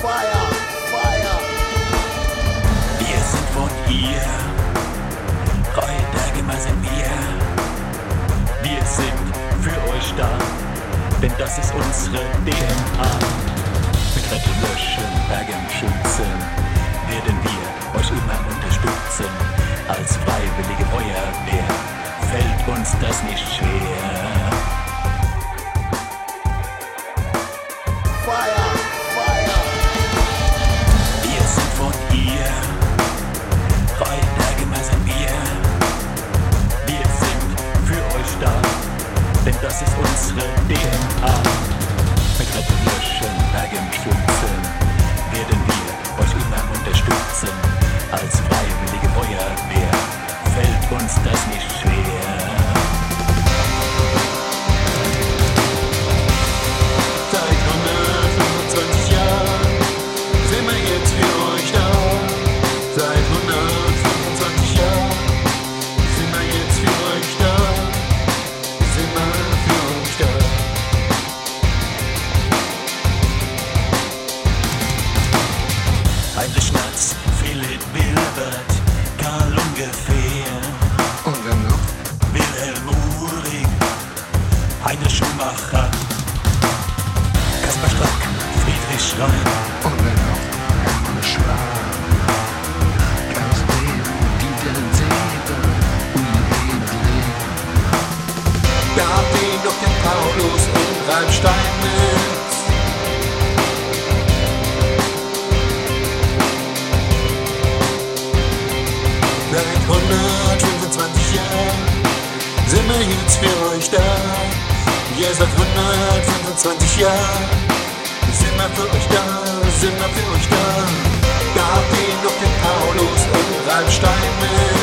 Fire, Fire. Wir sind von hier, heute gemeinsam wir. Wir sind für euch da, denn das ist unsere DNA. Mit Retten, Löschen, Bergen, Schützen werden wir euch immer unterstützen. Als freiwillige Feuerwehr fällt uns das nicht schwer. Paulus und Ralf Steinmetz. Seit 125 Jahren sind wir jetzt für euch da. Ja, seit 125 Jahren sind wir für euch da, sind wir für euch da. Da habt ihr noch den Paulus und Ralf Steinmetz.